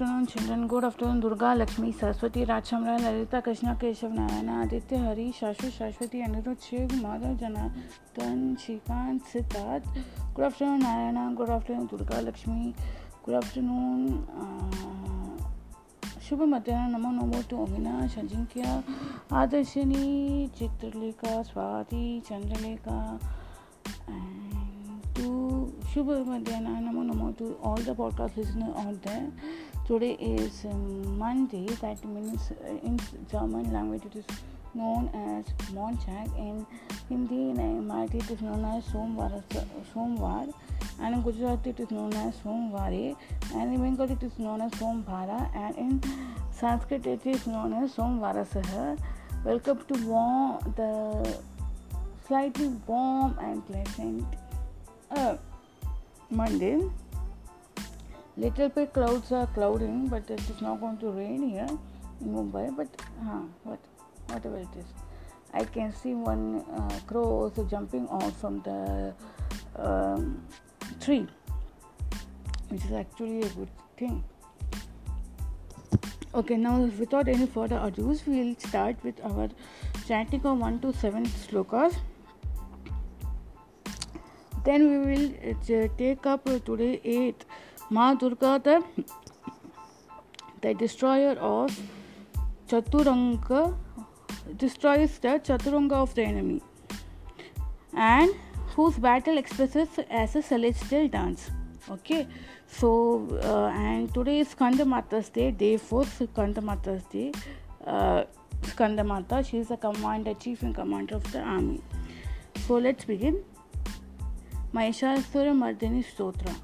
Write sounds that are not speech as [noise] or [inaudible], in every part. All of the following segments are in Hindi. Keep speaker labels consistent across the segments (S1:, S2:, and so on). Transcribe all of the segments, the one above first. S1: afternoon, children. Good afternoon, Durga, Lakshmi, Saraswati, Rajshamra, Lalita, Krishna, Keshav, Narayana, Aditya, Hari, Shashu, Shashwati, Anirudh, Shiv, Madhav, Janatan, Shrikant, Siddharth. Good afternoon, Narayana. Good afternoon, Durga, Lakshmi. Good afternoon. Uh, शुभ मध्याह्न नमो नमो तो अविना सजिंक्य आदर्शनी Chitralekha Swati Chandralekha and to Shubh Madhyana Namo Namo to all the podcast listeners out there. Today is Monday, that means in German language it is known as Montag. In Hindi, in Marathi, it is known as Somvar, Somvar. And in Gujarati, it is known as Somvare. And in Bengali, it is known as Sombhara. And in Sanskrit, it is known as somvarasah Welcome to warm, the slightly warm and pleasant uh, Monday. little bit clouds are clouding but it is not going to rain here in mumbai but huh, what whatever it is i can see one uh, crow also jumping off from the um, tree which is actually a good thing okay now without any further ado we'll start with our chanting of 1 to 7 slokas then we will uh, take up today 8 Ma Durga the destroyer of chaturanga destroy the chaturanga of the enemy and whose battle express as a celestial dance okay so and today Kanda Mata day day four स्कंद माता day Skanda Mata she is a commander chief in commander of the army so let's begin Mahishasura Mardini Stotra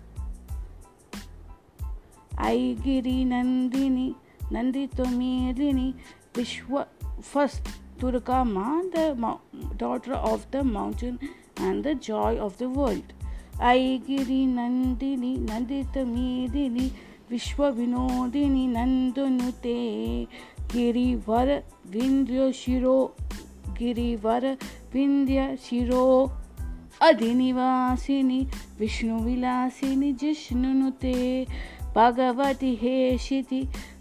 S1: आई गिरी नंदिनी नंदी तो मेलिनी विश्व first Durga Ma, the daughter of the mountain and the joy of the world. Aigiri Nandini Nandita Medini Vishwa Vinodini Nandunute Girivar Vindya Shiro Girivar Vindya Shiro Adinivasini Vishnu Vilasini Jishnunutte भगवती हे शिथि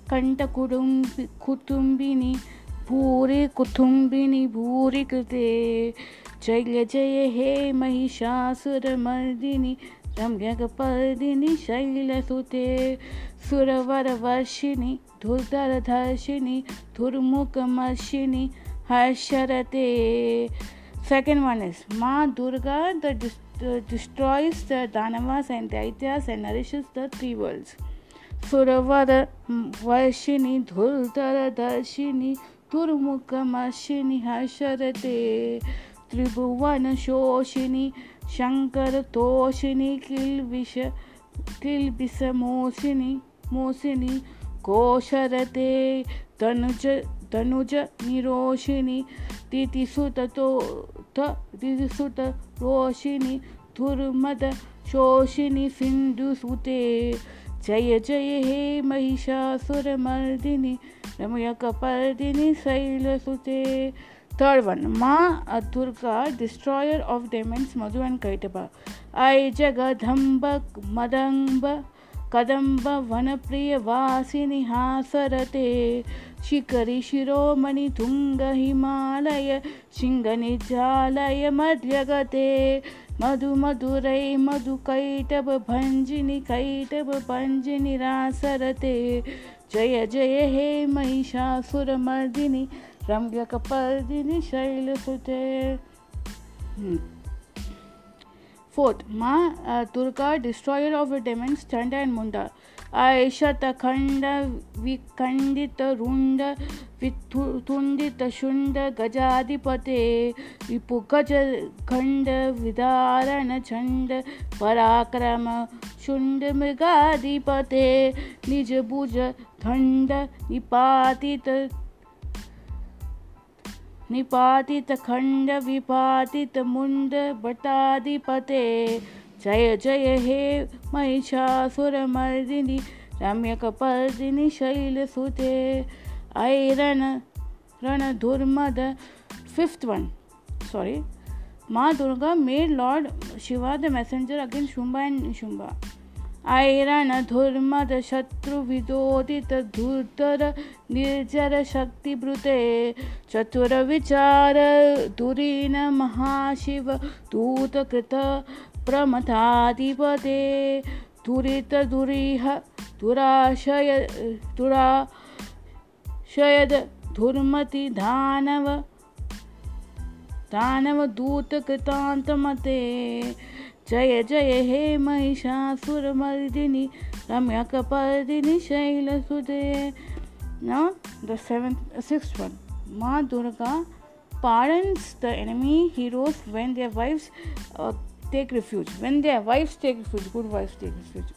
S1: कण्ठकुटुम्बि कुटुम्बिनि पूरी कुटुम्बिनि भूरी कृते जय जय हे महिषासुर महिषासुरमर्दिनि रम्यकपर्दिनि शैलसुते सुरवरवर्षिणि धुर्धरधर्षिणि धुर्मुखमर्षिणि हर्षरते Second one is Ma Durga the destroys the Danavas and Daityas and nourishes the three worlds. सुरवर वर्षिणि धुर्धरदर्शिनि दुर्मुखमर्षिणि हर्षरते त्रिभुवनशोषिणि शङ्करतोषिणि किल्बिष किल्बिषमोषिणि मोषिणि कोशरते तनुज तनुज निरोषिणि तिथिसुततो तिथिसुत रोषिणि धुर्मद शोषिणि सिन्धुसुते जय जय हे महिषासुर मर्दिनी रमय कपर्दिनी शैल सुते थर्ड वन माँ Durga destroyer of demons Madhu and Kaitabha आय जगदम्ब मदम्ब कदम्ब वन प्रिय वासी हासरते शिखरी शिरोमणि तुंग हिमालय सिंह निजालय मध्य मधु मधुर मधु मधुकैटभ भञ्जिनि कैटभ भञ्जिनि रासरते जय जय हे महिषासुर मर्दिनी महिषासुरमर्दिनि पर्दिनी शैल सुते hmm. Fourth uh, Durga destroyer of demons, Chanda and Munda ऐषत खंड विखंडित रुंड विथुंडित शुंड गजाधिपते विपुगज खंड विदारण छंड पराक्रम शुंड मृगाधिपते निज भुज खंड निपातित निपातित खंड विपातित मुंड भटाधिपते जय जय हे महिषासुरमर्दिनि रम्यकपर्दिनि शैलसुते ऐ रण रण दुर्मद फिफ्थ वन सॉरी माँ Durga made lord Shiva the messenger against Shumbha and Shumbha ऐरण धुर्मद शत्रुविदोदित धुर्धर निर्जर शक्तिभृते चतुरविचार दुरीन महाशिव दूतकृत प्रमथाधिपते दुरितदुरिह दुराशय दुराशयद धुर्मति दानव दानवदूतकृतान्तमते जय जय हे महिषासुरमर्दिनि रम्यकपर्दिनि शैलसुदे Now the seventh, uh, sixth one. Ma Durga pardons the enemy heroes when their wives uh, take refuge. When their wives take refuge, good wives take refuge.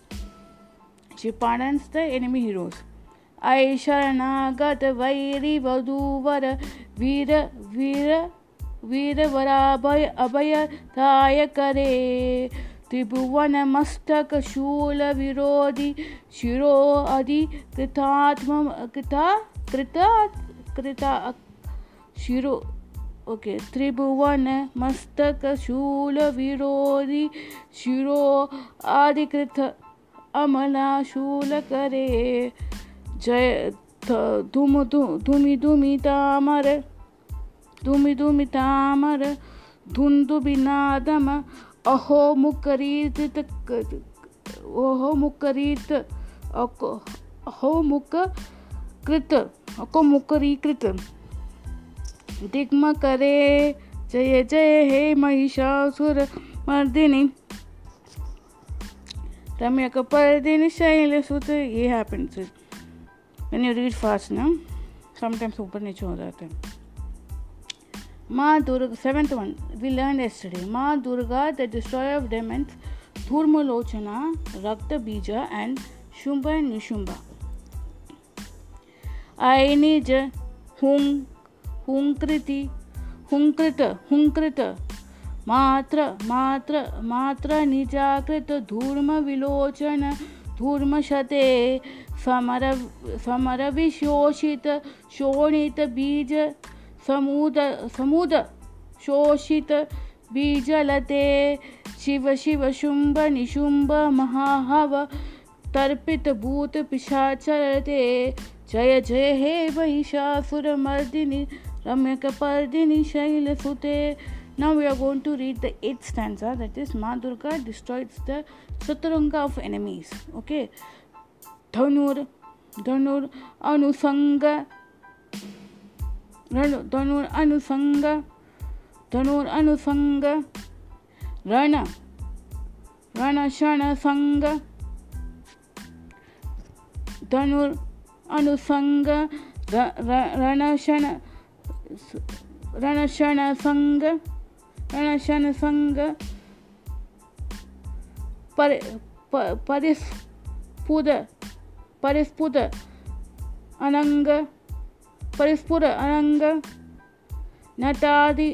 S1: She pardons the enemy heroes. ऐशरणागत वैरी वधूवर वीर वीर वीरवराभय अभयताय करे त्रिभुवन मस्तक शूल विरोधि शिरो अधि कृतात्म कृता कृता कृता शिरो ओके त्रिभुवन मस्तक शूल विरोधी शिरो आदिकृत अमला शूल करे जय धुम धूमि धुमि तामर धूमि धुमि तामर धुंधु बिनादम अहो मुकरीत ओहो मुकरीत अहो मुक कृत अको कृत दिग्म करे जय जय हे महिषासुर मर्दिनी Ramya Kapardini शैल सुत ये happens when you read fast ना sometimes ऊपर नीचे हो जाते हैं माँ Durga seventh one we learn yesterday माँ Durga the destroyer of demons Dhumralochana Raktabija and Shumbha and Nishumbha आई निज हूँ हुंकृति हुंकृत हुंकृत मात्र मात्र मात्र निजाकृत धूर्म विलोचन धूर्मशते समर विशोषित शोणित बीज समुद समुद शोषित बीजलते शिव शिव शुंभ निशुंभ महाहव तर्पित भूत पिशाचरते जय जय हे महिषासुर मर्दिनी shaila sute Now we are going to read the eighth stanza that is Ma destroys the Shatranga of enemies. Okay. Dhanur, Dhanur, Anusanga, Dhanur, Anusanga, Dhanur, Anusanga, Rana, Rana, Shana, Sanga, Dhanur, Anusanga, Rana, Shana, रण रणशण संग रण रणशण संग पर, पर परिस्फुद परिस्फुद अनंग परिस्फुर अनंग नटादि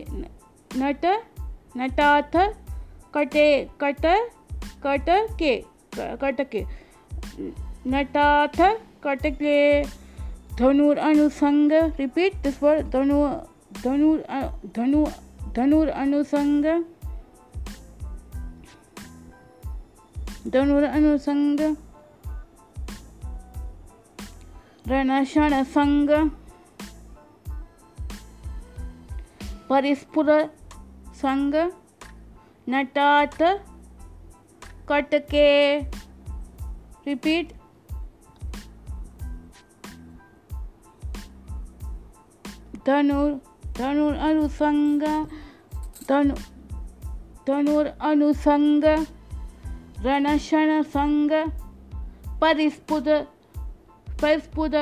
S1: नट नटाथ कटे कट कट के कट के नटाथ कट के धनुर अनुसंग रिपीट दिस वर्ड धनु धनु धनु धनुर अनुसंग धनुर अनुसंग रणषण संग परिस्फुर संग नटात कटके रिपीट धनुर धनुर अनुसंग धनु धनुर अनुसंग संग परिस्फुट परिस्फुट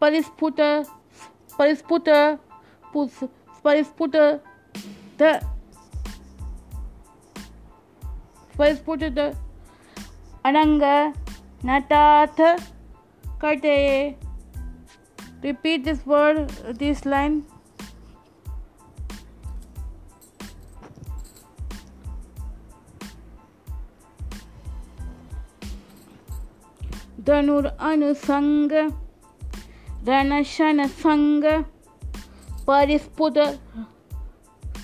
S1: परिस्फुट परिस्फुट परिस्फुट द परिस्फुट अनंग नटाथ कटे repeat this word this line धनुर अनुसंग रण संग परिस्फुट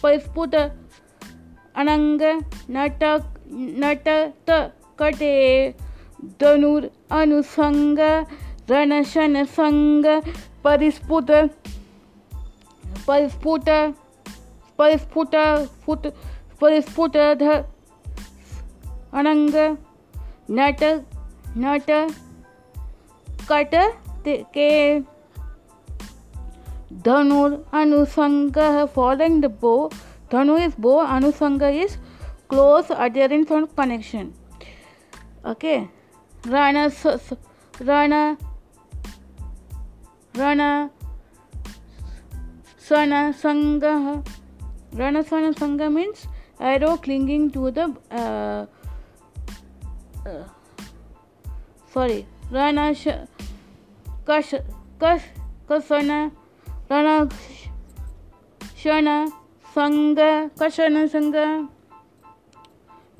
S1: परिस्फुट अनंग नटक नटत कटे धनुर अनुसंग रणशन संग परिस्फुट परिस्फुट परिस्फुट फुट परिस्फुट अनंग नट नट कट के धनुर अनुसंग फॉलोइंग द बो धनु इज बो अनुसंग is close adherence and connection okay रण रण Rana, swana sanga rana swana sanga means arrow clinging to the uh, uh, sorry rana sh, kash kash kaswana rana shana sanga kashana sanga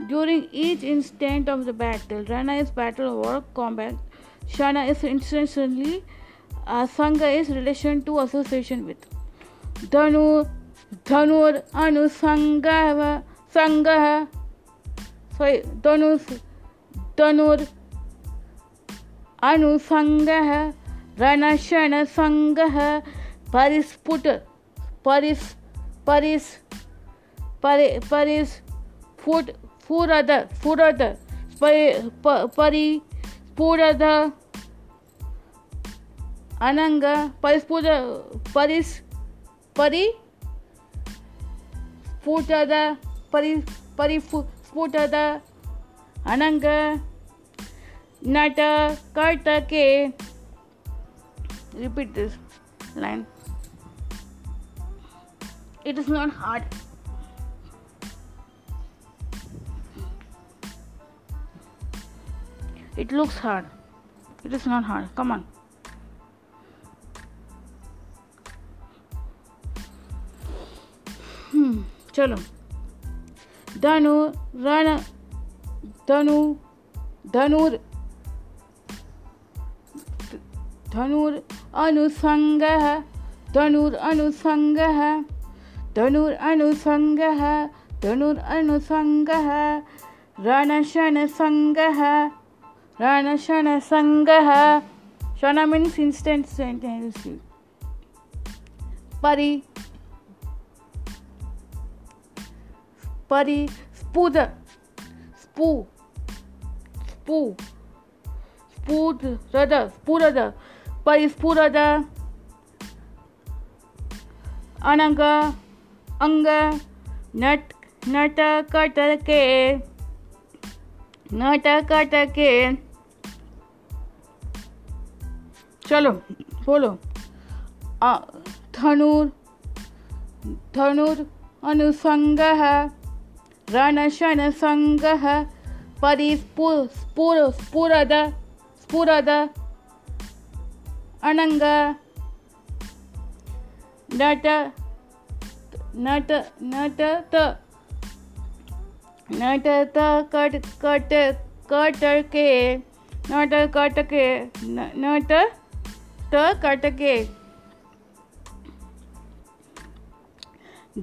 S1: during each instant of the battle rana is battle or combat shana is instantly संग is relation to association with धनु धनुर अनुसंग संघ सॉरी धनु धनुर अनुसंग रणशन संघ परिस्फुट परिस परिस परिस फुट फुरद फुरद परि पूरा था अनंग परिस्फुट परिस परि स्फुटद परि परिस्फुटद अनंग नट कट के repeat this line it is not hard it looks hard it is not hard come on hmm, चलो धनु रण धनु धनुर धनुर अनुसंग धनुर अनुसंग धनुर अनुसंग धनुर अनुसंग रण शन संग रण शन संग शन मीन्स इंस्टेंट सेंटेंस परी परी स्पूद स्पू स्पू स्पूरद स्पूरद परिस्फुरद अनंग अंग नट नट कटके नट कटके चलो बोलो धनुर धनुर अनुसंग है रणशनसङ्गः परिस्पु स्फुर स्फुरद स्फुरद अणङ्ग नट नट नटत नटत कट कट कटके नट कटके नट त कटके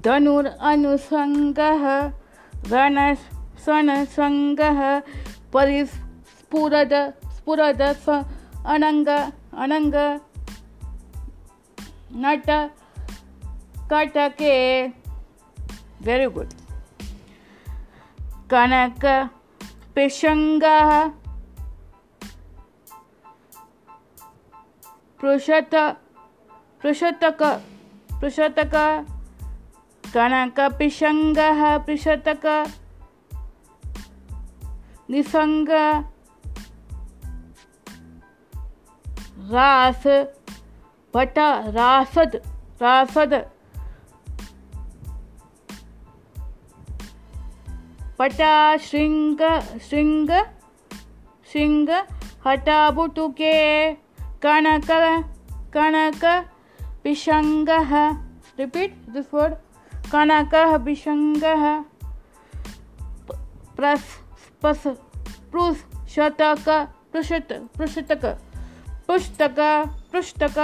S1: धनुर अनुसङ्गः वर्णस्वर्णस्वङ्गः परिस्फुरद स्फुरद स्व अनंग अनंग नट कटके वेरी गुड कनक पिशंग पृषत पृषतक पृषतक गणकपिशङ्गः पृषतक निसङ्ग रास भट रासद रासद पटा श्रृंग श्रृंग श्रृंग हटाबुटुके कणक कणक पिशंग रिपीट दिस वर्ड कनकः विसङ्गः प्रस्पस् पृशतक पृषत पृषतक पुस्तक पृष्टक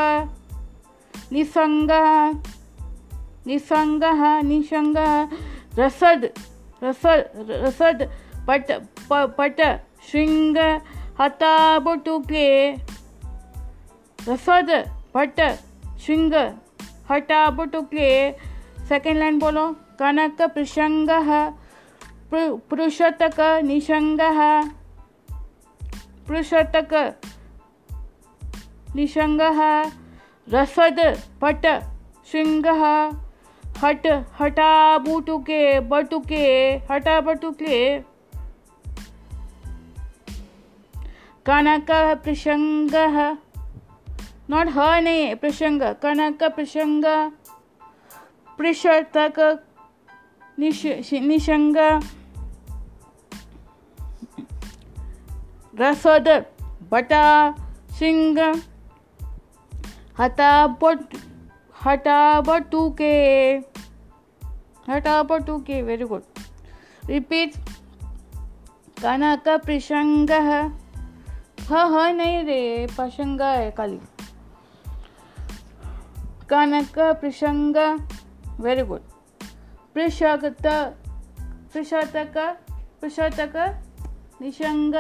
S1: निसङ्गः निसङ्गः निसङ्गः रसद रसद रसद पट प पट श्रृङ्ग हताबुटुके रसद पट श्रृङ्ग हटाबुटुके सेकेंड लाइन बोलो कनक प्रसंग पुरुषतक निसंग पुरुषतक निसंग रसद पट श्रृंग हट हटा बुटुके बटुके हटा बटुके कनक प्रसंग नॉट ह नहीं प्रसंग कनक प्रसंग प्रेशर तक निश, निशंग रसद बटा सिंह हटा बट हटा बटू के हटा बटू के वेरी गुड रिपीट काना का प्रसंग ह ह नहीं रे प्रसंग है खाली कनक प्रसंग वेरी गुड प्रशागत प्रशातक प्रशातक निशंग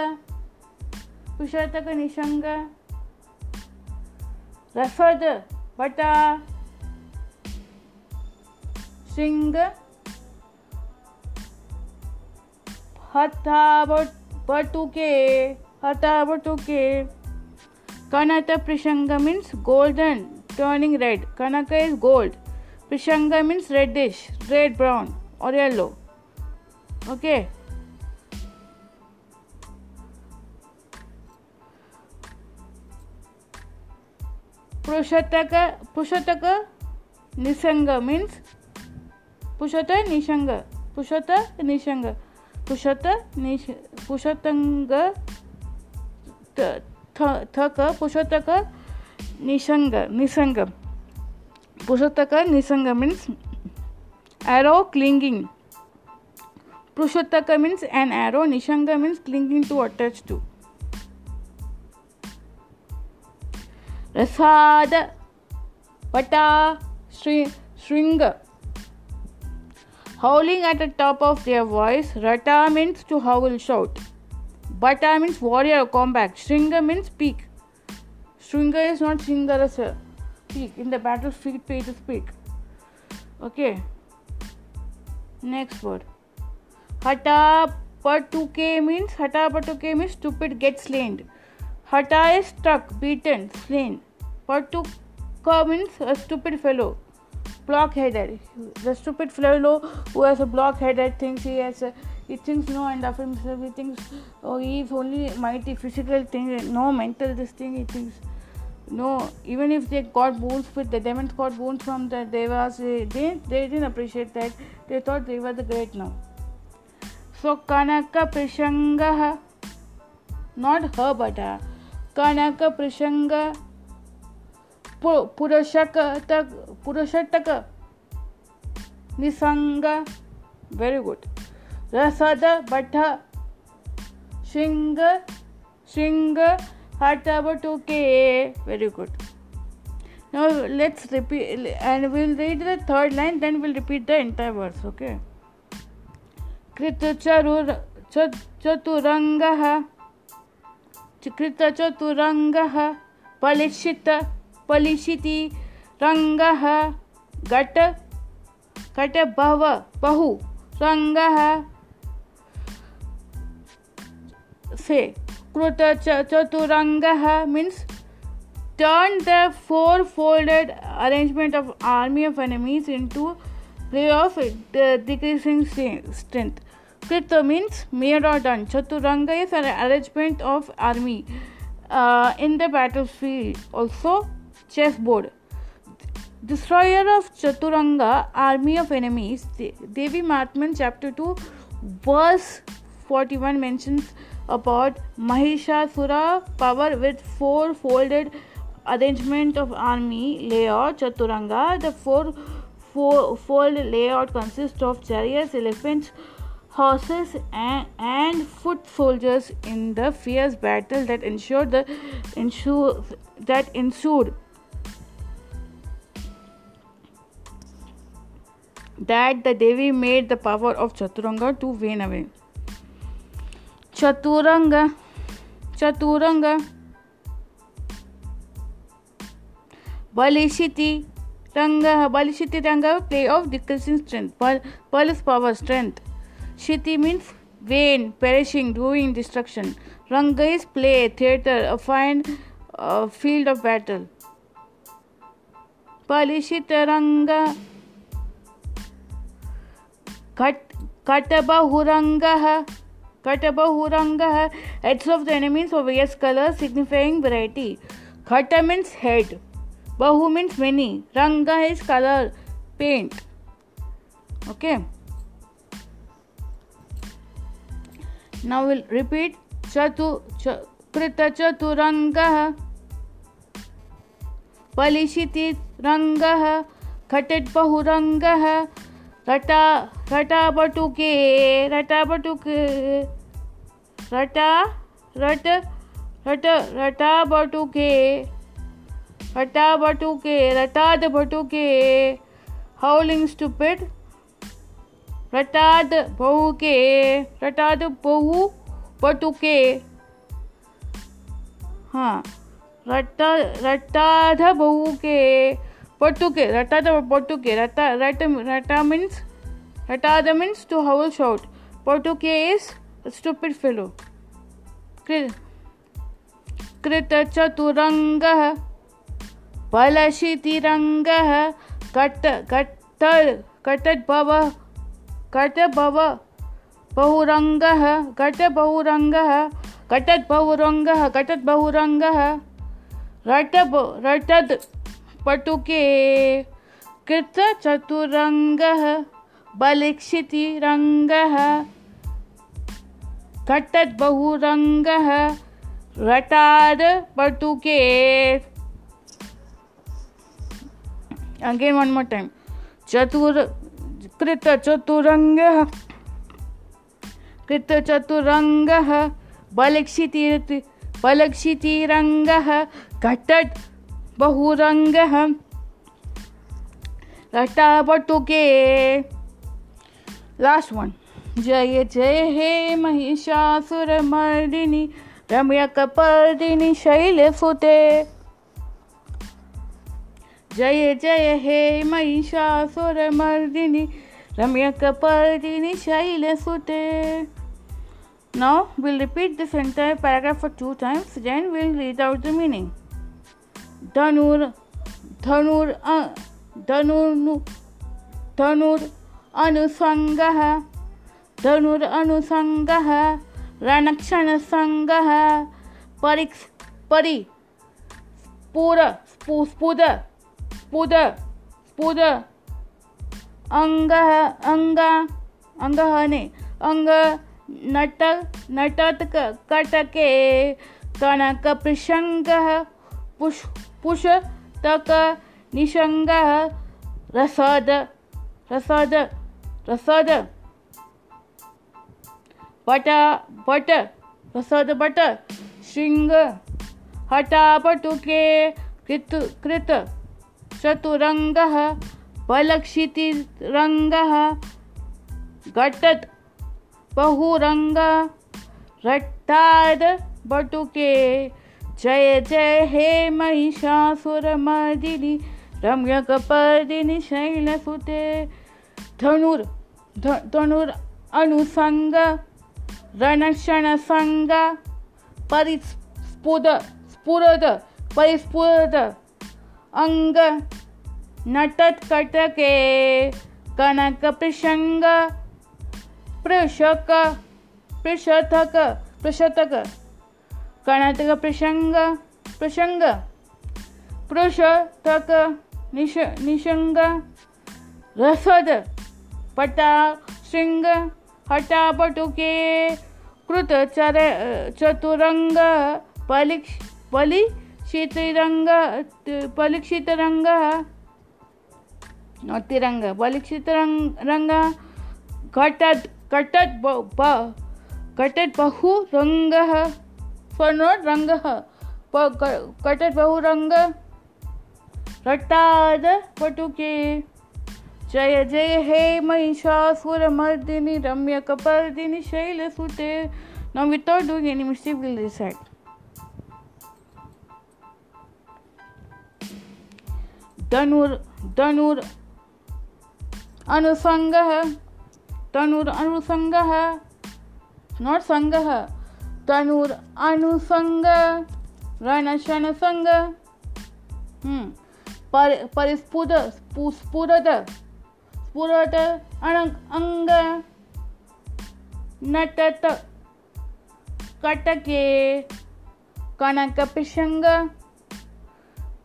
S1: कनक प्रशंग मीन्स गोल्डन टर्निंग रेड कनक is gold Pishanga means reddish, red, brown, or yellow. Okay. Pushataka, Pushataka Nishanga means Pushata Nishanga. Pushata Nishanga. Pushata Nish Pushatanga Thaka Pushataka Nishanga Nishanga. पुरुषोत्तक निसंग means arrow clinging prushottaka means an arrow nishanga means clinging to attach to रसाद पटा श्रृंग howling at the top of their voice rata means to howl shout bata means warrior combat shringa means peak shringa is not shringarasa in the battlefield pay to speak. okay next word hata patuke means hata patuke means stupid gets slain hata is struck beaten slain patuka means a stupid fellow blockheaded the stupid fellow who has a blockheaded thinks he has a, he thinks no and of himself he thinks oh he is only mighty physical thing no mental this thing he thinks no even if they got wounds with the demons got wounds from the devas they, they they didn't appreciate that they thought they were the great now so kanaka prishanga not her but uh, kanaka prishanga पुरुषक पुरुषटक निसंग वेरी गुड रसद बठ श्रृंग श्रृंग hot about okay very good now let's repeat and we'll read the third line then we'll repeat the entire verse okay कृतचरुर चतुरङ्गः कृतचतुरङ्गः पलिषित पलिषिति रङ्गः घट घट बहव बहु रङ्गः से कृत चतुरंग means turn the four folded arrangement of army of enemies into play of decreasing strength कृत मीन्स मेयर और done Chaturanga is an arrangement of army in the battle field also chess board destroyer of Chaturanga army of enemies Devi महात्मन chapter two verse forty one mentions about Mahishasura power with four folded arrangement of army layout Chaturanga. The four, four fold layout consists of chariots, elephants, horses, and, and foot soldiers in the fierce battle that ensured the ensure, that ensued. That the Devi made the power of Chaturanga to wane away. चतुरंग चतुरंग बलिशिति रंग बलिशिति रंग play of decreasing strength pulse power strength शिति means when perishing doing destruction रंग is play theatre a fine field of battle पलिशित रंग घट घट बहुरंग Khataba Huranga are heads of the enemies of various colors signifying variety. Khata means head. Bahu means many. Ranga is color, paint. Okay. Now we'll repeat. Chatu, ch- Krita Chaturanga. Palishiti Ranga. Khatit Bahuranga. रटा रटा बटुके रटा बटुके रटा रट रट रटा बटुके रटा बटुके रटाद भटुके हाउलिंग स्टूपिड रटाद बहु के रटाद बहु बटुके हाँ रट्टा रट्टाध बहु के पटुके रटा पटुके रटा रट रटा मीन्स रटाद मीन्स टू हाउल शॉट पटुके इज़ स्टूपिड फेलो कृत चतुरंग बलशितिरङ्गः कट कट कटभव बहुरंग बहुरङ्गः बहुरंग घटद्बहुरङ्गः बहुरंग रट रटद पटुके कृत चतुरंग कृतचतुरङ्गः बलिक्षितिरङ्गः घटत घटद्बहुरङ्गः घटाद पटुके अगेन वन मोर टाइम चतुर कृत चतुरंग कृत चतुरंग चतुरङ्गः बलक्षितीर् घटत बहुरंग घटा पटुके लास्ट वन जय जय हे महिषासुर मर्दिनी रम्य कपर्दिनी शैल सुते जय जय हे महिषासुर मर्दिनी रम्य कपर्दिनी शैल सुते now will repeat this entire paragraph for two times then will read out the meaning धनुर धनुर धनुर धनुर अनुसंगः धनुरनुसङ्गः रणक्षणसङ्गः परिक्स् परि स्फुर स्पु स्फुद स्फुद स्फुद अङ्गः अङ्गा अङ्गः ने अङ्ग नट नटत्क कटके कणकप्रसङ्गः पुष पुषतक निषङ्गः रसद रसद रसद बटा बट रसद बटर श्रृंग हटापटुके कृत कृत चतुरङ्गः बलक्षितिरङ्गः घटत् बहुरङ्ग रट्टाद बटुके जय जय हे महिषासुरमर्दिनि रम्यकपर्दिनि शैलसुते धनुर् धनुर् अनुसङ्ग रणक्षण रणक्षणसङ्ग परिस्फुद स्फुरद परिस्फुरद कटके कनक प्रसंग पृषक पृषथक पृषतक कर्णाटक प्रसंग प्रसंग पृषथक निश निशंग रसद पटा श्रृंग हटापटुके कृत चर चतुरंग पलिक्ष पलिक्षितरंग पलिक्षित रंग तिरंग पलिक्षित रंग रंग घटत घटत घटत बहु रंग फॉर रंग घटत बहु रंग रटाद पटुके जय जय हे महिषासुर मर्दिनी रम्य कपर्दिनी शैल सुते महिषासुरमर्दिनि रम्यकपर्दिनि शैलसुते Now without doing any mistake धनुर अनुसंग धनुर् धनुर् अनुसङ्गः Tanur धनुर अनुसंग रण शन संग हम्म, रणशनसङ्ग परिस्फुट स्फुरद पुरट अंग नटत कटके कनक पिशंग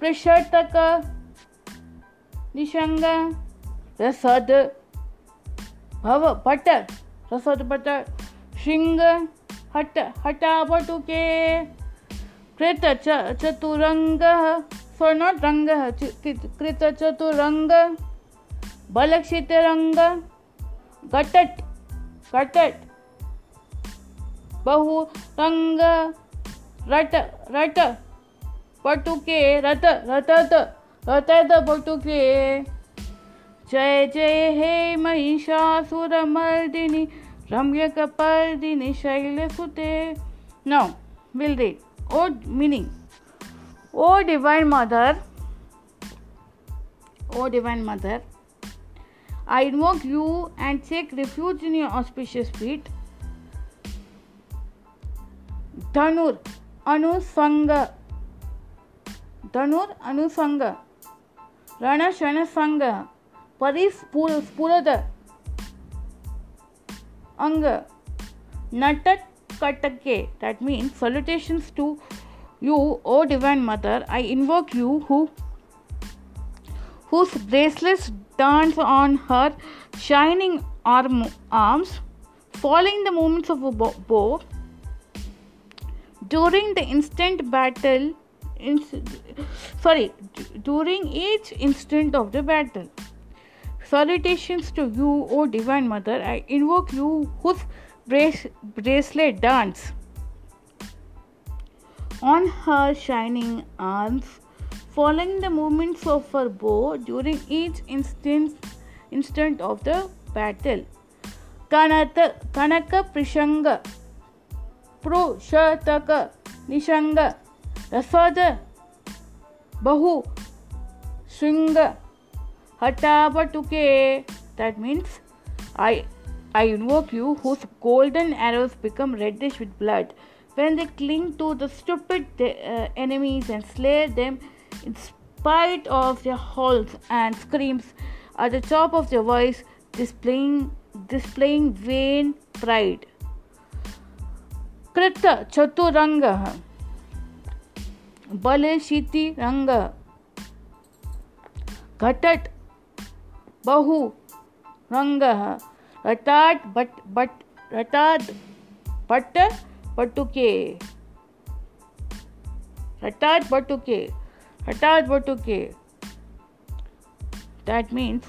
S1: पृषतक निशंग रसद भव पट रसद पट श्रृंग हट हटा पटुके कृत चतुरंग स्वर्ण रंग कृत चतुरंग बल क्षेत्रंग घटट घटट बहु रंग रट रट पटुके रत रतत रतत पटुके जय जय हे महिषासुर मर्दिनी महिषासुरमर्दिनि शैल सुते now will read O meaning O divine mother O divine mother I invoke you and take refuge in your auspicious feet. Dhanur Anusanga Dhanur Anusanga Rana Shana Sanga Parispurada Anga Natat Katake that means salutations to you, O Divine Mother, I invoke you who whose graceless turns on her shining arm, arms, following the movements of a bow. During the instant battle, in, sorry, during each instant of the battle, salutations to you, O Divine Mother. I invoke you, whose brace, bracelet dance on her shining arms following the movements of her bow during each instance, instant of the battle. Kanata, Kanaka Prishanga, Prushataka, Nishanga, Rasada, Bahu, Shringa, Hatabatuke. That means I, I invoke you whose golden arrows become reddish with blood. When they cling to the stupid de- uh, enemies and slay them In spite of their howls and screams at the top of their voice, displaying, displaying vain pride. कृत चतुरङ्गः बलशितिरङ्गः घटट् बहु रङ्गः रटाट् बट् बट् रटाद् बट् पटुके रटाट् बटुके हटात that means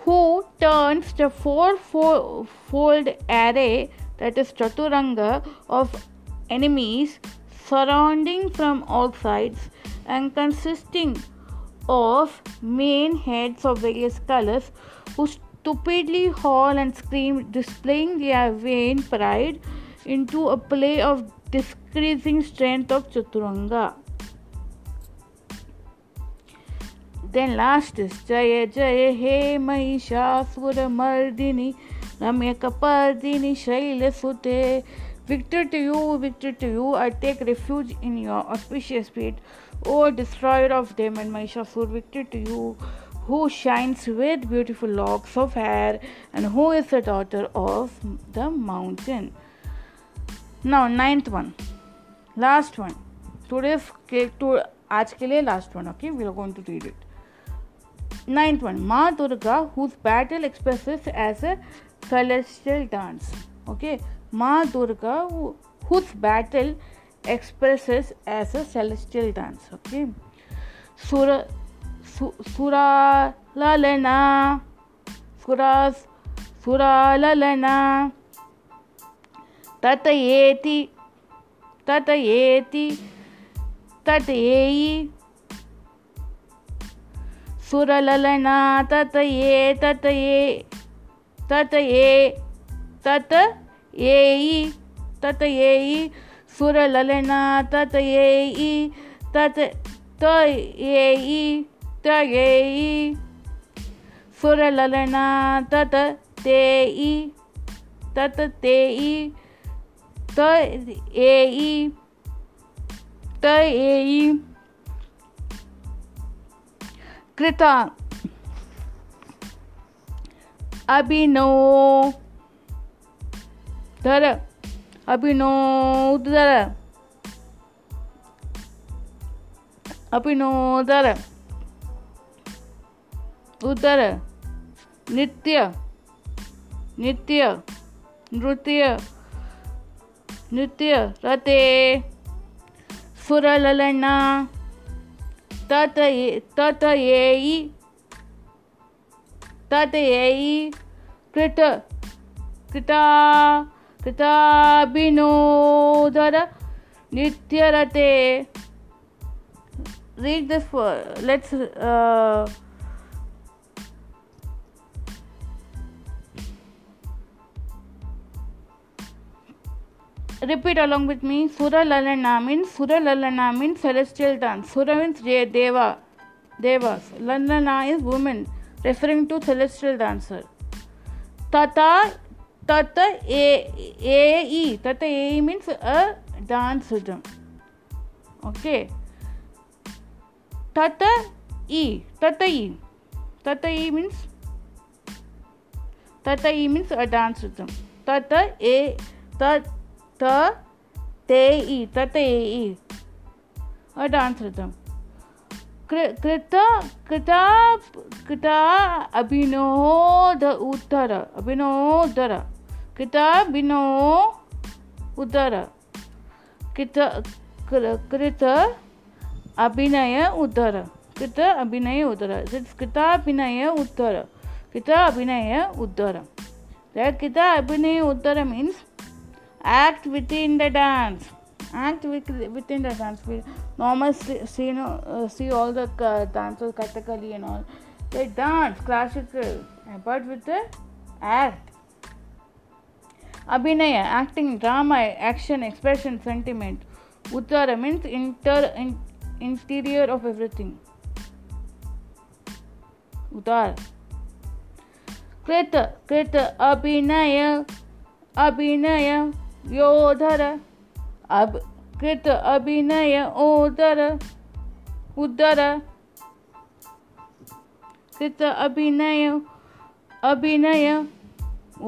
S1: who turns the fourfold array that is chaturanga of enemies surrounding from all sides and consisting of main heads of various colors who stupidly haul and scream displaying their vain pride into a play of decreasing strength of chaturanga Then last is Jaya Jaya He Mahishasura Mardini Ramyakapardini Shailasute. Victor to you, victor to you, I take refuge in your auspicious feet. O destroyer of them and Mahishasur, victor to you, who shines with beautiful locks of hair and who is the daughter of the mountain. Now, ninth one, last one. Today's to, आज के लिए last one okay we are going to read it ninth one माँ Durga whose battle express as a celestial dance okay माँ Durga whose battle express as a celestial dance okay ततयेति ततयेति ततयेयि सुरललना ये तत ये तत तत ये सुरललना ये तत त ये सुरललना तत ते तत त तयेयि तयेयि कृता अभिनव धर अभिनोदर अभिनोदर उदर नित्य नित्य नृत्य नृत्य रते सुरललना तत तत तत येयि कृत कृता कृताभिनोदर नित्यरते read this for uh, Repeat along with me. Sura Lalana means Sura Lalana means celestial dance. Sura means Deva, Devas. Lalana is woman, referring to celestial dancer. Tata Tata A A E Tata A E means a dance rhythm. Okay. Tata E Tata E Tata E means Tata E means a dance rhythm. Tata A Tata th, te, e, th, te, e. A dance rhythm. कृता कृता कृता अभिनोद अभिनो अभिनोदर कृता बिनो उदर कृत कृत अभिनय उदर कृत अभिनय उदर कृता अभिनय उदर कृता अभिनय उदर कृता अभिनय उदर means act within the dance act within the dance we normally see, see, uh, see all the uh, dancers kathakali and all they dance classical but with the act abhinaya acting drama action expression sentiment uttara means inter in, interior of everything उतार कृत कृत abhinaya abhinaya योधर अब कृत अभिनय ओदर उदर कृत अभिनय अभिनय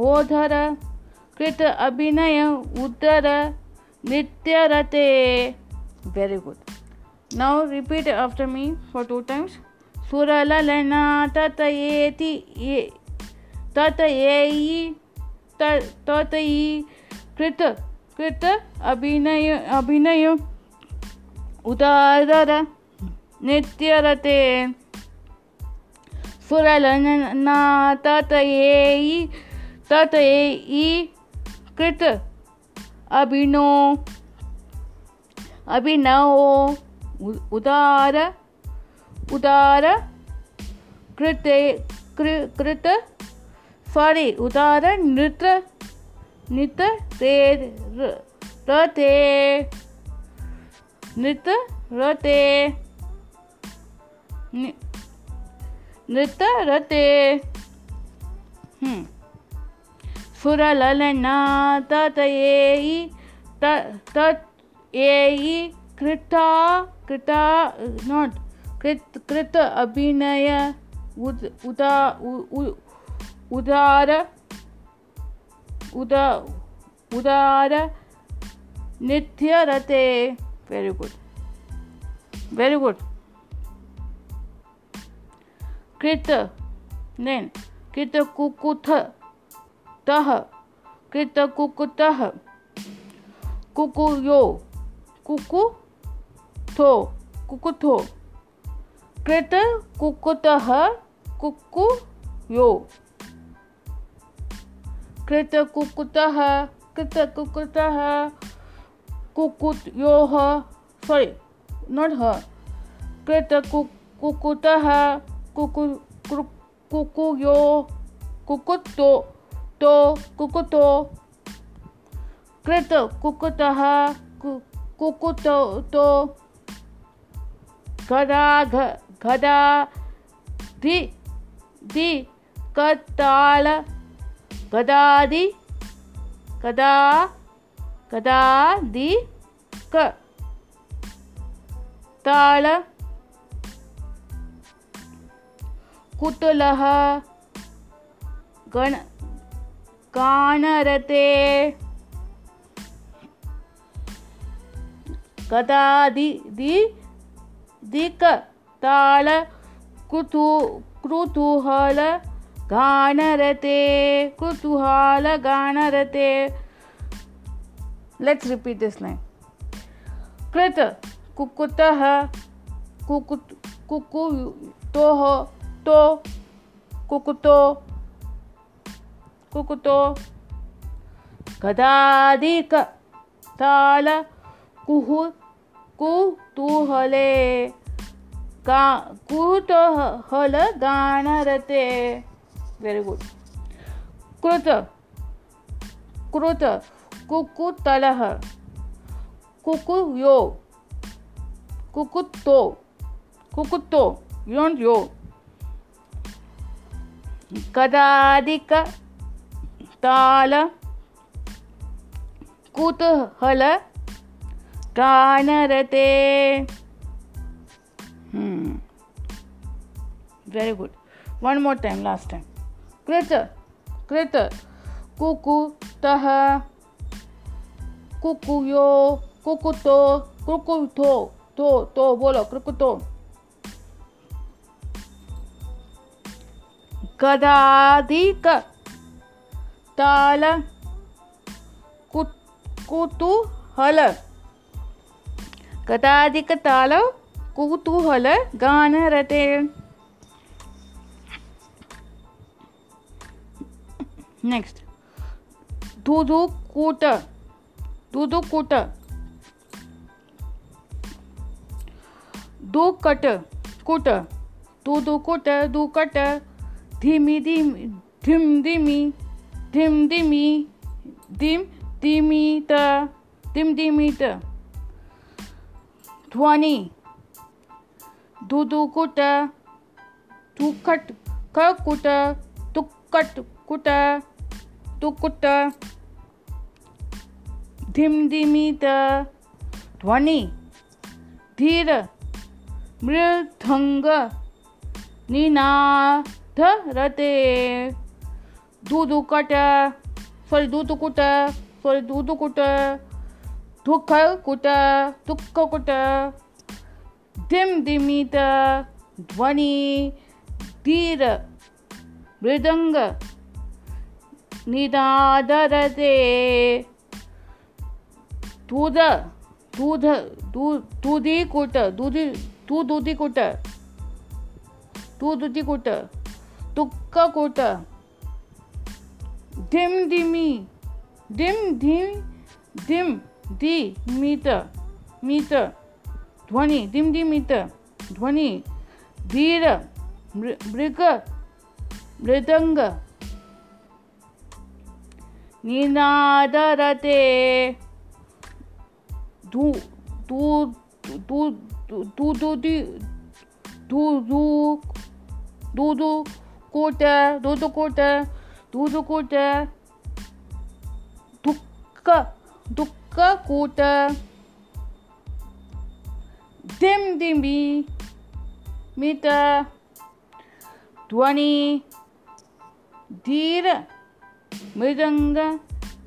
S1: ओधर कृत अभिनय उदर नृत्य रते very good now repeat after me for two times सुरललना ये तत ये कृत कृत अभिनय अभिनय उदार नित्यरते सुरलना ततये ततये कृत अभिनो अभिनवो उदार उदार कृते कृत सॉरी उदार नृत्य रते नृतरते रते हम्म। सुरललना ततयेयि तत् एयि कृता कृता नॉट कृत कृत अभिनय उद, उदा उ, उ, उदार उद उदार नित्य रते वेरी गुड वेरी गुड कृत नैन कृत कुकुथ तह कृत कुकुतः कुकुयो कुकु थो कुकुथो कृत कुकुतः कुकुयो कृत कृत कुकुत कुकुत कुकुत यो सॉरी नॉट ह कृत कुकुत कुकु यो कुकुतो तो कुकुतो कृत कुकुत कुकुत तो गदा गदा दि दि कताल गदादि कदा कदा दि क ताल कुतुलः गण कानरते कदा दि दि दिक ताल कुतु कुतूहल गानरते कुतूहल गानरते लेट्स रिपीट दिस लाइन कृत कुकुतः कुकुत कुकु तो हो तो कुकुतो कुकुतो कदादिक ताल कुहु कुतूहले का कुतूहल गानरते वेरी गुड कृत कृत कुकुतल कुकुयो कुकुतो कुकुतो योन यो कदाधिक ताल कुतूहल कानरते very good one more time last time कृत कृत कुकुतः कुकुयो कुकुतो कुकुतो तो तो बोलो कुकुतो कदाधिक ताल कुतूहल कदाधिक ताल कुतूहल गान रते नेक्स्ट दो दो कोटर दो दो कोटर दो कटर कोटर दो दो कोटर दो कटर धीमी धीमी धीम धीमी धीम धीमी धीम धीमी त धिम धीमी त ध्वनि दो दो कोटर दुखट क कोटर दुक्कट कोटर तुकुट धिमधिमित ध्वनि धीर मृदंग निनाद रते दूदुकट सॉरी दूदुकुट सॉरी दुख कुट दुःखकुट धिमधिमित ध्वनि धीर मृदंग निदादरते दूध दूध दूधी कुट दूधी तू दूधी कुट तू दुधी कुट तुक्क कुट धिम धिमी धिम धिम धिम धी मित मित ध्वनि धिम धिमित ध्वनि धीर मृग मृदंग निनादरते कोट दिम दिमी मित ध्वनि धीर मृदंग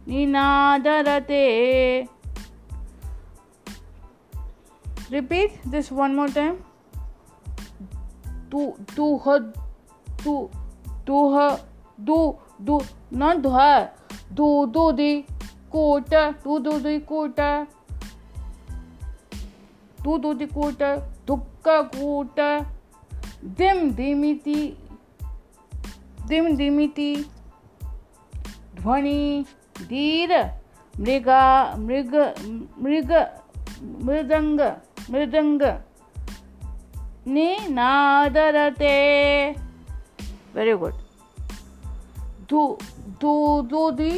S1: निनादरते repeat this one more time तू तू ह तू तू ह दू दू न ध दू दू दी कोट दू दू दी कोट दू दू दी कोट दुक्क कोट दिम दिमिति दिम दिमिति ध्वनि धीर मृगा मृग मृग मृदंग मृदंग निनादरते वेरी गुड दू दू दूदी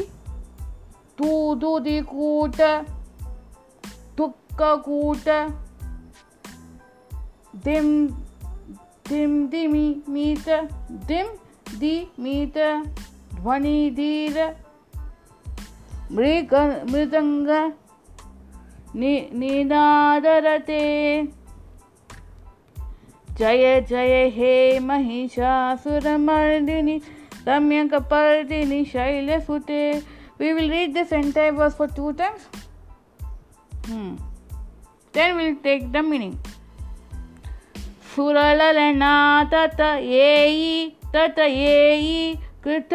S1: दू दी कूट दुक्का कूट दिम दिम मी मीत दिम मीत ध्वनिधीर मृग मृदंग नि, निनादरते जय जय हे महिषासुरमर्दिनि रम्यकपर्दिनि शैलसुते we will read this entire verse for two times then will take the meaning सुरललनाथ तत एई तत एई कृत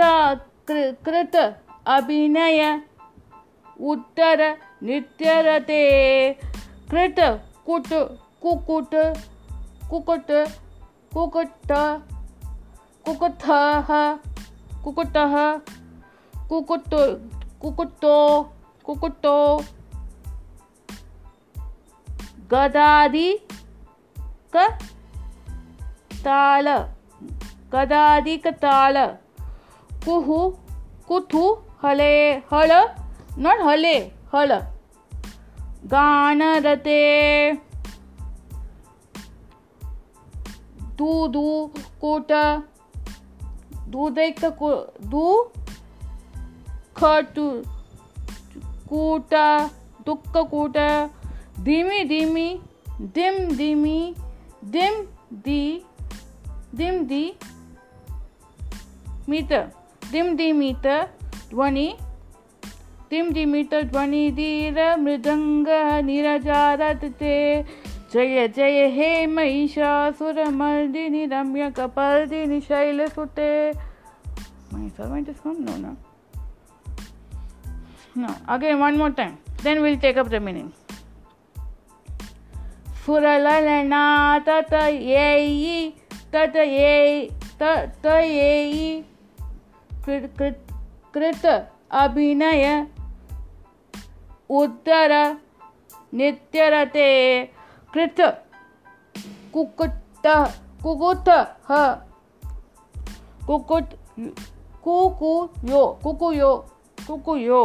S1: कृत अभिनय उत्तर नृत्यरते कृत कुट कुकुट कुकुट कुकुट कुकुट कुकुट कुकुट कुकुटो कुकुटो गदादि क ताल गदादि क ताल कुहू कुथू हले हल नॉट हले हल गान रते दू दू कोट दू देख तर दू खटू कूट दुख कूट धीमी धीमी दिम धीमी दिम दी दिम दी मीटर दिम्दिमित ध्वनि दिम्दिमित ध्वनि धीर मृदंग निरजारते जय जय हे महिषासुर मर्दिनी रम्य कपर्दिनि शैलसुते Mahishasuramardini just come? No, no. No. Again, one more time. Then we'll take सुरललना तत येयि तत येयि तत येयि कृत अभिनय उत्तर नित्यरते कृत कुकुट कुकुत कुकुट कुकुयो कुकुयो कुकुयो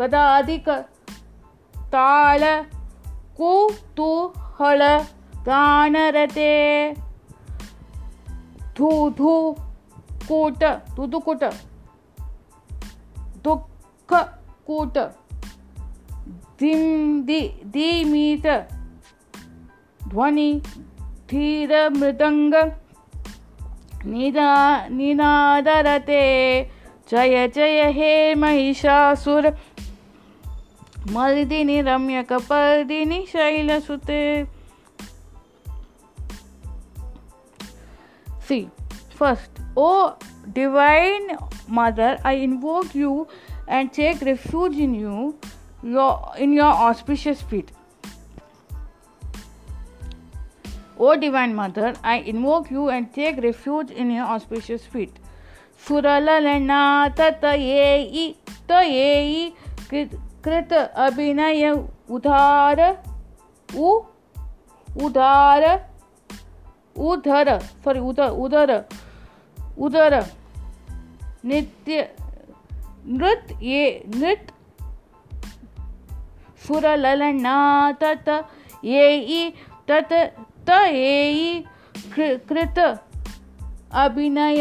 S1: गदादि क ताल कुतूहल गानरते धो धो कोट धो धो कोट दुख कोट दिम दी मीत ध्वनि धीर मृदंग निदा निनादरते जय जय हे महिषासुर मर्दिनि रम्यकपर्दिनी शैलसुते see first O divine mother I invoke you and take refuge in you your in your auspicious feet O divine mother I invoke you and take refuge in your auspicious feet सुरलना तेई तेई कृत अभिनय उधार उ उधार उधर सॉरी उधर उधर उधर नित्य नृत ये नृत सुर ललना तत ये तत त ये कृत अभिनय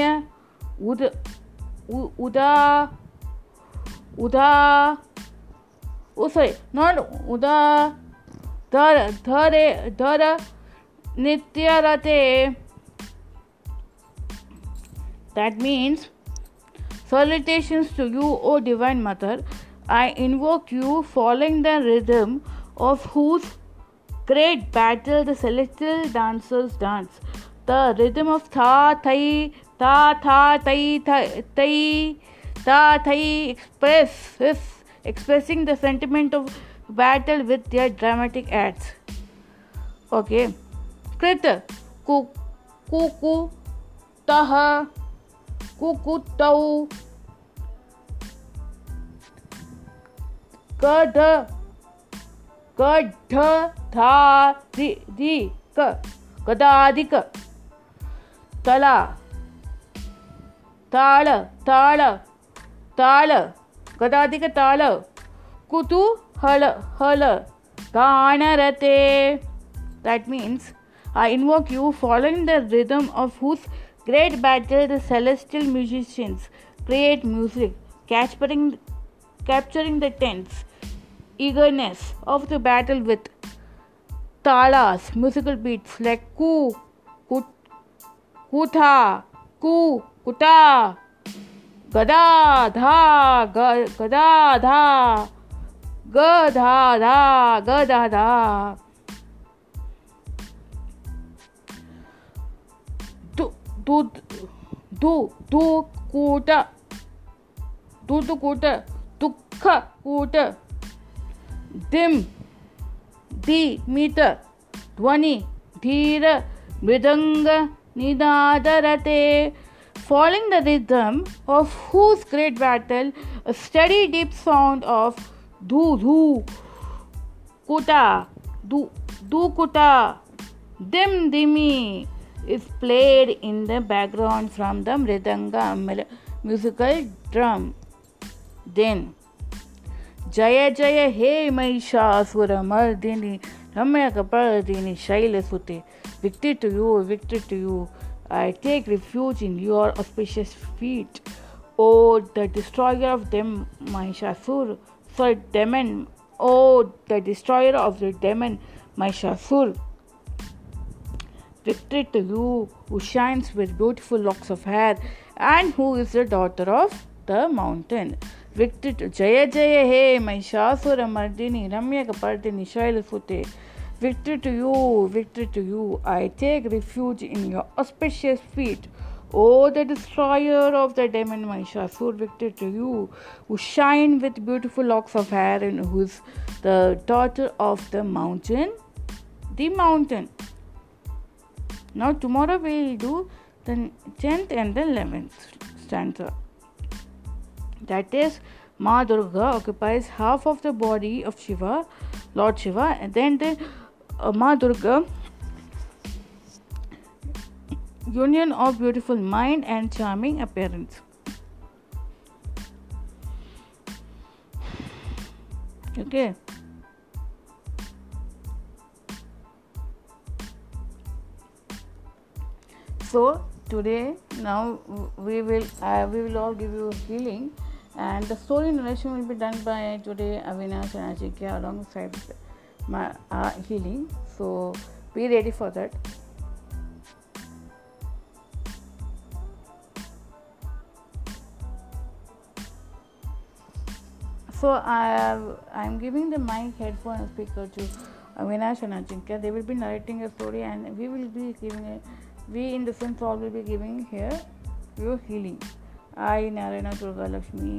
S1: उद उदा उदा उसे नॉट उदा धर धरे धर Nityarate. That means, Salutations to you, O Divine Mother. I invoke you, following the rhythm of whose great battle the celestial dancers dance. The rhythm of Tha Thai, Tha Tha Thai Thai Thai, tha, thai expresses, expressing the sentiment of battle with their dramatic acts. Okay. कृत कुकुतः कुकुतौ कढ कदाधिक तला ताल ताल ताल कदाधिक ताल कुतु हल गानरते that means I invoke you, following the rhythm of whose great battle the celestial musicians create music, capturing, capturing the tense eagerness of the battle with talas, musical beats like ku, kut, kutha, ku, kuta, gada, dha, gada, dha, gada, dha, gada, dha. दो दो दो कोट दो दो कोट दुख कोट दिम दी मित ध्वनि धीर मृदंग निदादरते following the rhythm of whose great battle study deep sound of धू धू कोटा दू दू कोटा दिम दिमी is played in the background from the mridanga musical drum. Then, Jaya Jaya Hey Mahishasuramardini Shaila Shailasute, victory to you, victory to you. I take refuge in your auspicious feet. O the destroyer of them, Mahishasur, the Demon, O the destroyer of the demon, Mahishasur. Victory to you who shines with beautiful locks of hair and who is the daughter of the mountain. Victory to Jaya Jaya Hey, Mahishasura Mardini, Ramya Kapardini, Sute. Victory to you, victory to you. I take refuge in your auspicious feet. O oh, the destroyer of the demon Mahishasur, victory to you, who shine with beautiful locks of hair and who is the daughter of the mountain, the mountain. Now tomorrow we will do the 10th and the 11th stanza. That is, Ma Durga occupies half of the body of Shiva, Lord Shiva, and then the uh, Ma Durga union of beautiful mind and charming appearance. Okay. so today now we will uh, we will all give you healing and the story narration will be done by today Avinash and Ajikya alongside my uh, healing so be ready for that so I I'm giving the mic headphone speaker to Avinash and Ajinkya they will be narrating a story and we will be giving a we in the different solve will be giving here your healing i narayana durga lakshmi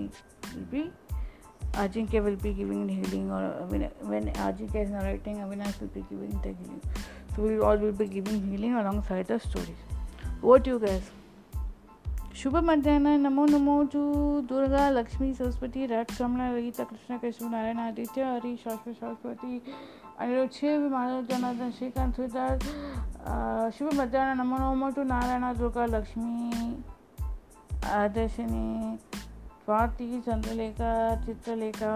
S1: will be Ajinkya will be giving healing or when Ajinkya is narrating Avinash will be giving the healing so we all will be giving healing alongside the stories what do you guys शुभ मध्यान नमो नमो जू दुर्गा लक्ष्मी सरस्वती रट श्रमण ललिता कृष्ण कृष्ण नारायण आदित्य हरी शाश्वत सरस्वती अनिरुच्छे जनार्दन श्रीकांत शुभ मध्यान नमो नमो to Narayan Durga Lakshmi Adarshini Swati Chandralekha Chitralekha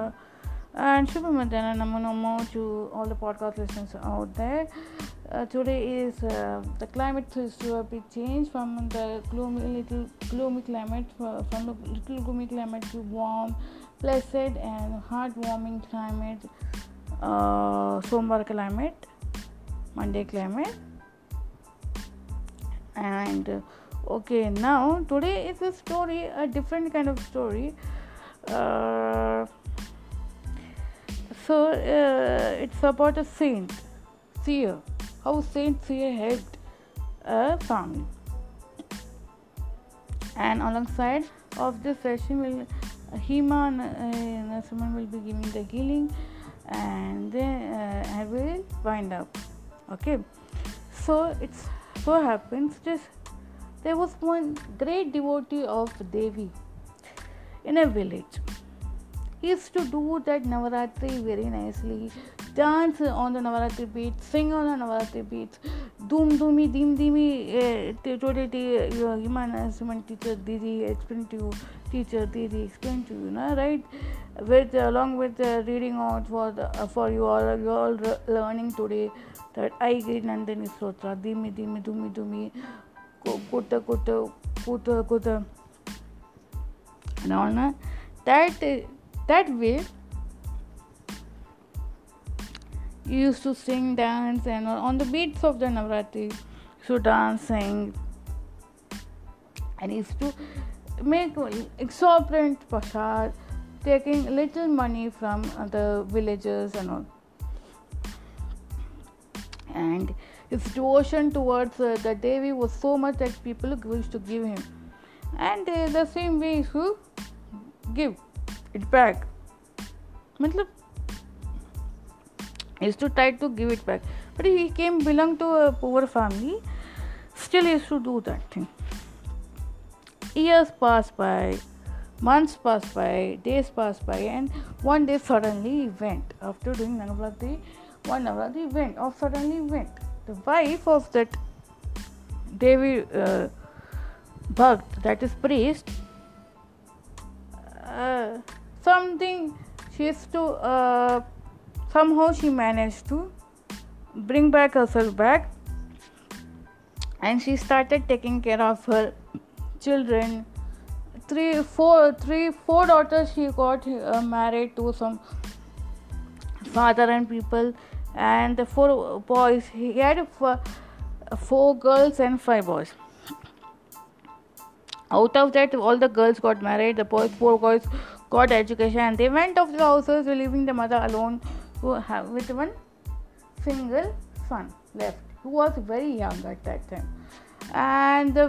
S1: and Shubha i Namo going to all the podcast listeners out there. Uh, today is uh, the climate is to a big change from the gloomy little gloomy climate uh, from the little gloomy climate to warm, blessed and heartwarming climate, uh, Sombar climate, Monday climate, and uh, okay now today is a story a different kind of story. Uh, so uh, it's about a saint, seer, how Saint Seer helped a family. And alongside of this session, will uh, Hema and uh, someone will be giving the healing, and then uh, I will wind up. Okay, so it's so happens just there was one great devotee of Devi in a village used to do that Navaratri very nicely. Dance on the Navaratri beat, sing on the Navaratri beats. धूम धूमी धीम धीमी छोटे human management teacher didi explain to you teacher didi explain to you ना right with along with reading out for for you all you all learning today that आई गी नंदनी स्त्रोत्र धीमी धीमी धूमी धूमी कुट कुट कुत कुत and all that that way you used to sing dance and on the beats of the navratri so dance sing and used to make exorbitant prasad taking little money from the villagers and all and his devotion towards uh, the Devi was so much that people used to give him and uh, the same way he give it back he used to try to give it back but he came belong to a poor family still he used to do that thing years passed by months passed by days passed by and one day suddenly he went after doing navratri one navratri went or suddenly went the wife of that devi uh, Bhag that is priest uh, something she used to uh, somehow she managed to bring back herself back and she started taking care of her children three four three four daughters she got uh, married to some and people and the four boys he had four, four girls and five boys out of that all the girls got married the boys four boys got education and they went off the houses, leaving the mother alone with one single son left who was very young at that time and the,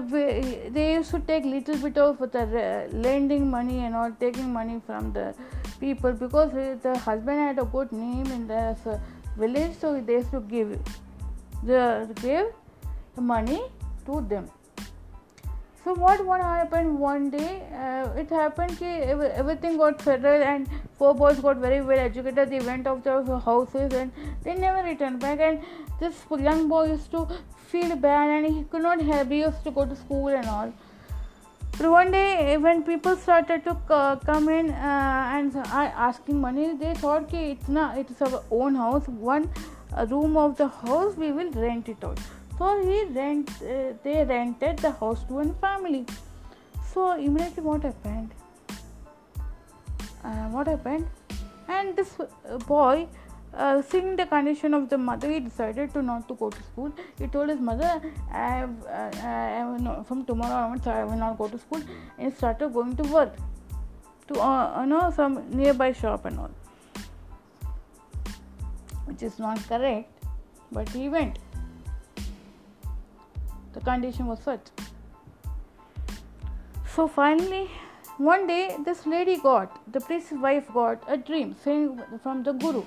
S1: they used to take little bit of the lending money and all taking money from the people because the husband had a good name in the village so they used to give the give money to them so what what happened one day uh, it happened ki everything got settled and four boys got very well educated they went off their houses and they never returned back and this young boy used to feel bad and he could not help he used to go to school and all but one day when people started to uh, come in uh, and asking money they thought ki it's, not it's our own house one room of the house we will rent it out so he rent, uh, they rented the house to one family. So immediately what happened? Uh, what happened? And this uh, boy, uh, seeing the condition of the mother, he decided to not to go to school. He told his mother, I, have, uh, I have from tomorrow onwards I will not go to school," and started going to work to uh, you know some nearby shop and all, which is not correct, but he went the condition was such. So finally, one day this lady got, the priest's wife got a dream saying from the guru.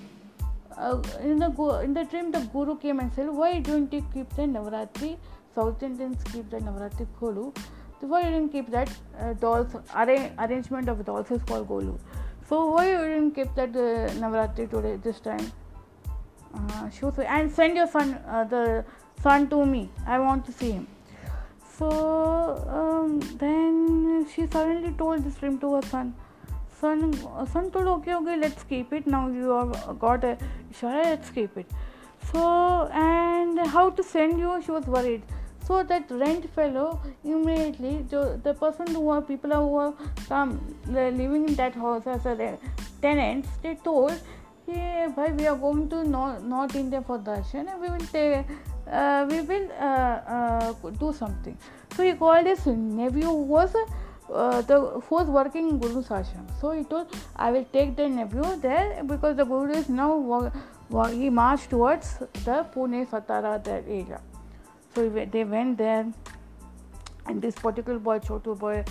S1: Uh, in, the, in the dream, the guru came and said, Why don't you keep the Navratri? South Indians keep the Navratri golu. So why you didn't keep that uh, dolls arra- arrangement of dolls is called Golu. So why you didn't keep that uh, Navratri today this time? Uh, she was, and send your son uh, the son to me. I want to see him. So um, then she suddenly told this dream to her son. Son, son told, okay, okay, let's keep it. Now you have got a Ishara, let's keep it. So, and how to send you, she was worried. So that rent fellow immediately, the person who are people who are come living in that house as a tenants, they told, hey, bhai, we are going to North India for darshan and we will take uh, we will uh, uh, do something. So he called his nephew who was uh, the who was working in Guru's So he told, I will take the nephew there because the Guru is now he marched towards the Pune Satara that area. So they went there, and this particular boy, Chotu boy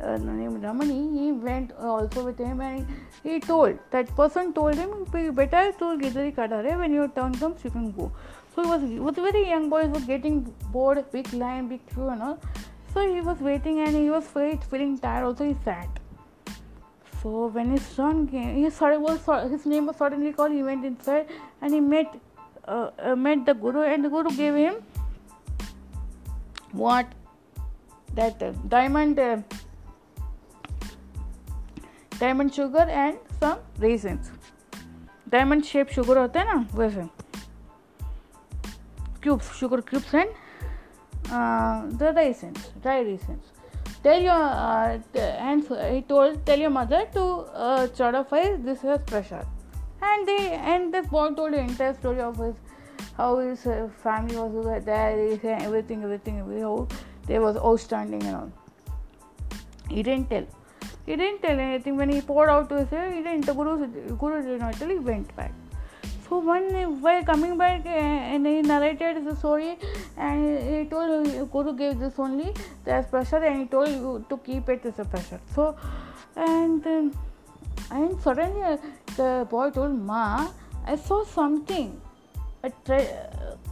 S1: uh, named Ramani, he went also with him and he told that person told him, better to Gidari Kadare when your turn comes, you can go. So he was was very young boy, he was getting bored, big line, big queue and all. So he was waiting and he was feeling tired. Also he sat. So when his son came, he started, was his name was suddenly called. He went inside and he met uh, uh, met the guru and the guru gave him what that uh, diamond uh, diamond sugar and some raisins diamond shaped sugar होता है ना वैसे cubes sugar cubes and uh, the raisins dry raisins tell your uh, and he told tell your mother to uh, this is pressure and they and this boy told the entire story of his how his uh, family was there everything everything how they was outstanding and all he didn't tell he didn't tell anything when he poured out to his he didn't the guru guru did not tell he went back so one while coming back uh, and he narrated the story and he told Guru gave this only as pressure and he told you to keep it as a pressure. So and uh, and suddenly uh, the boy told Ma, I saw something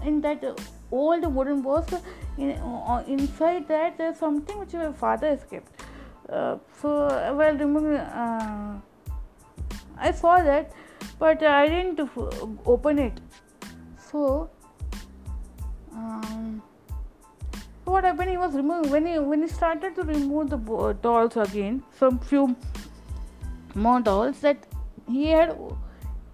S1: in that old wooden box. In, inside that there's something which my father escaped. Uh, so well, remember, uh, I saw that but uh, I didn't open it. So, um, what happened? He was removing when he when he started to remove the dolls again, some few more dolls that he had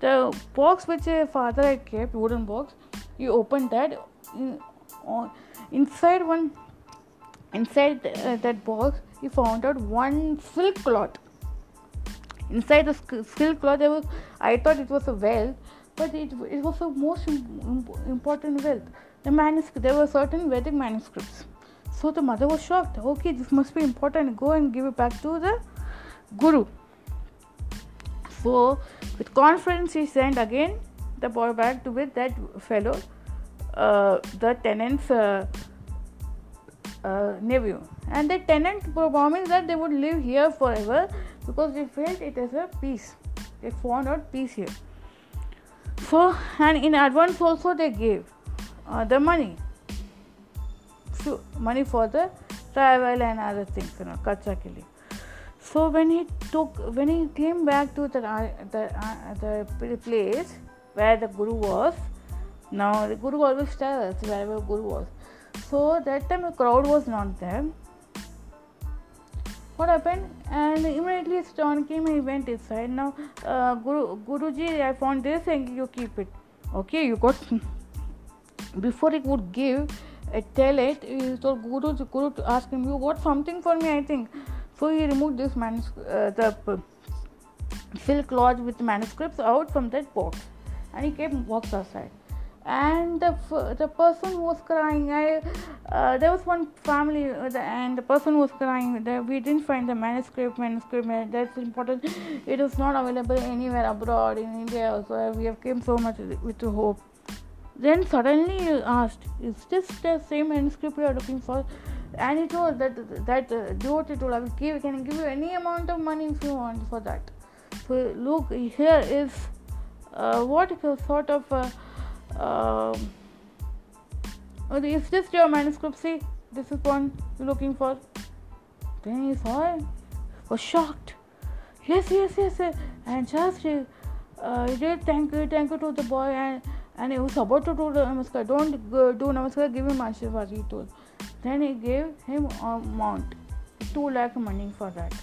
S1: the box which his father had kept, wooden box. He opened that. Inside one, inside uh, that box, he found out one silk cloth inside the silk cloth there was i thought it was a wealth but it, it was the most important wealth the manuscript there were certain vedic manuscripts so the mother was shocked okay this must be important go and give it back to the guru so with confidence she sent again the boy back to with that fellow uh, the tenant's uh, uh, nephew and the tenant promised that they would live here forever because they felt it as a peace. They found out peace here. So and in advance also they gave uh, the money, so money for the travel and other things, you know, kharcha ke liye. So when he took, when he came back to the uh, the, uh, the place where the guru was, now the guru always us wherever guru was. So that time a crowd was not there what happened and immediately stone came he went inside now uh, guru guruji i found this and you keep it okay you got [laughs] before he would give a tell it he told guru guru to ask him you got something for me i think so he removed this manuscript uh, the silk cloth with manuscripts out from that box and he kept walks outside and the, the person who was crying i uh, there was one family uh, and the person who was crying we didn't find the manuscript manuscript that's important it is not available anywhere abroad in india So we have came so much with hope then suddenly you asked is this the same manuscript you are looking for and he told that that uh, devotee told i will give can give you any amount of money if you want for that so look here is uh, what sort of uh, um, it's just your manuscript see this is one you're looking for then he saw it was shocked yes yes yes and just uh, he did thank you thank you to the boy and and he was about to do the namaskar don't do namaskar give him ashirwad he then he gave him a mount 2 lakh money for that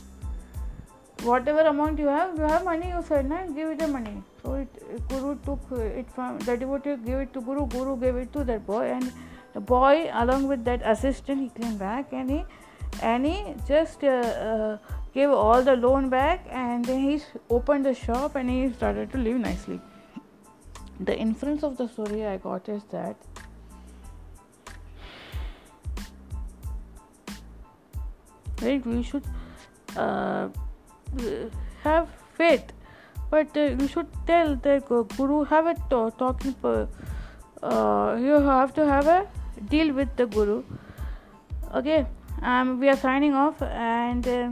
S1: whatever amount you have, you have money, you said, na? give it the money. So it, Guru took it from the devotee, gave it to Guru, Guru gave it to that boy, and the boy, along with that assistant, he came back and he and he just uh, uh, gave all the loan back, and then he opened the shop and he started to live nicely. The inference of the story I got is that right, we should. Uh, have faith but uh, you should tell the guru have a talk, talking per- uh, you have to have a deal with the guru okay um, we are signing off and uh,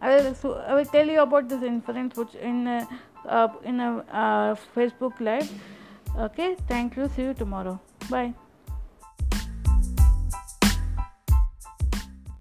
S1: I, will, so I will tell you about this inference which in uh, uh, in a uh, facebook live okay thank you see you tomorrow bye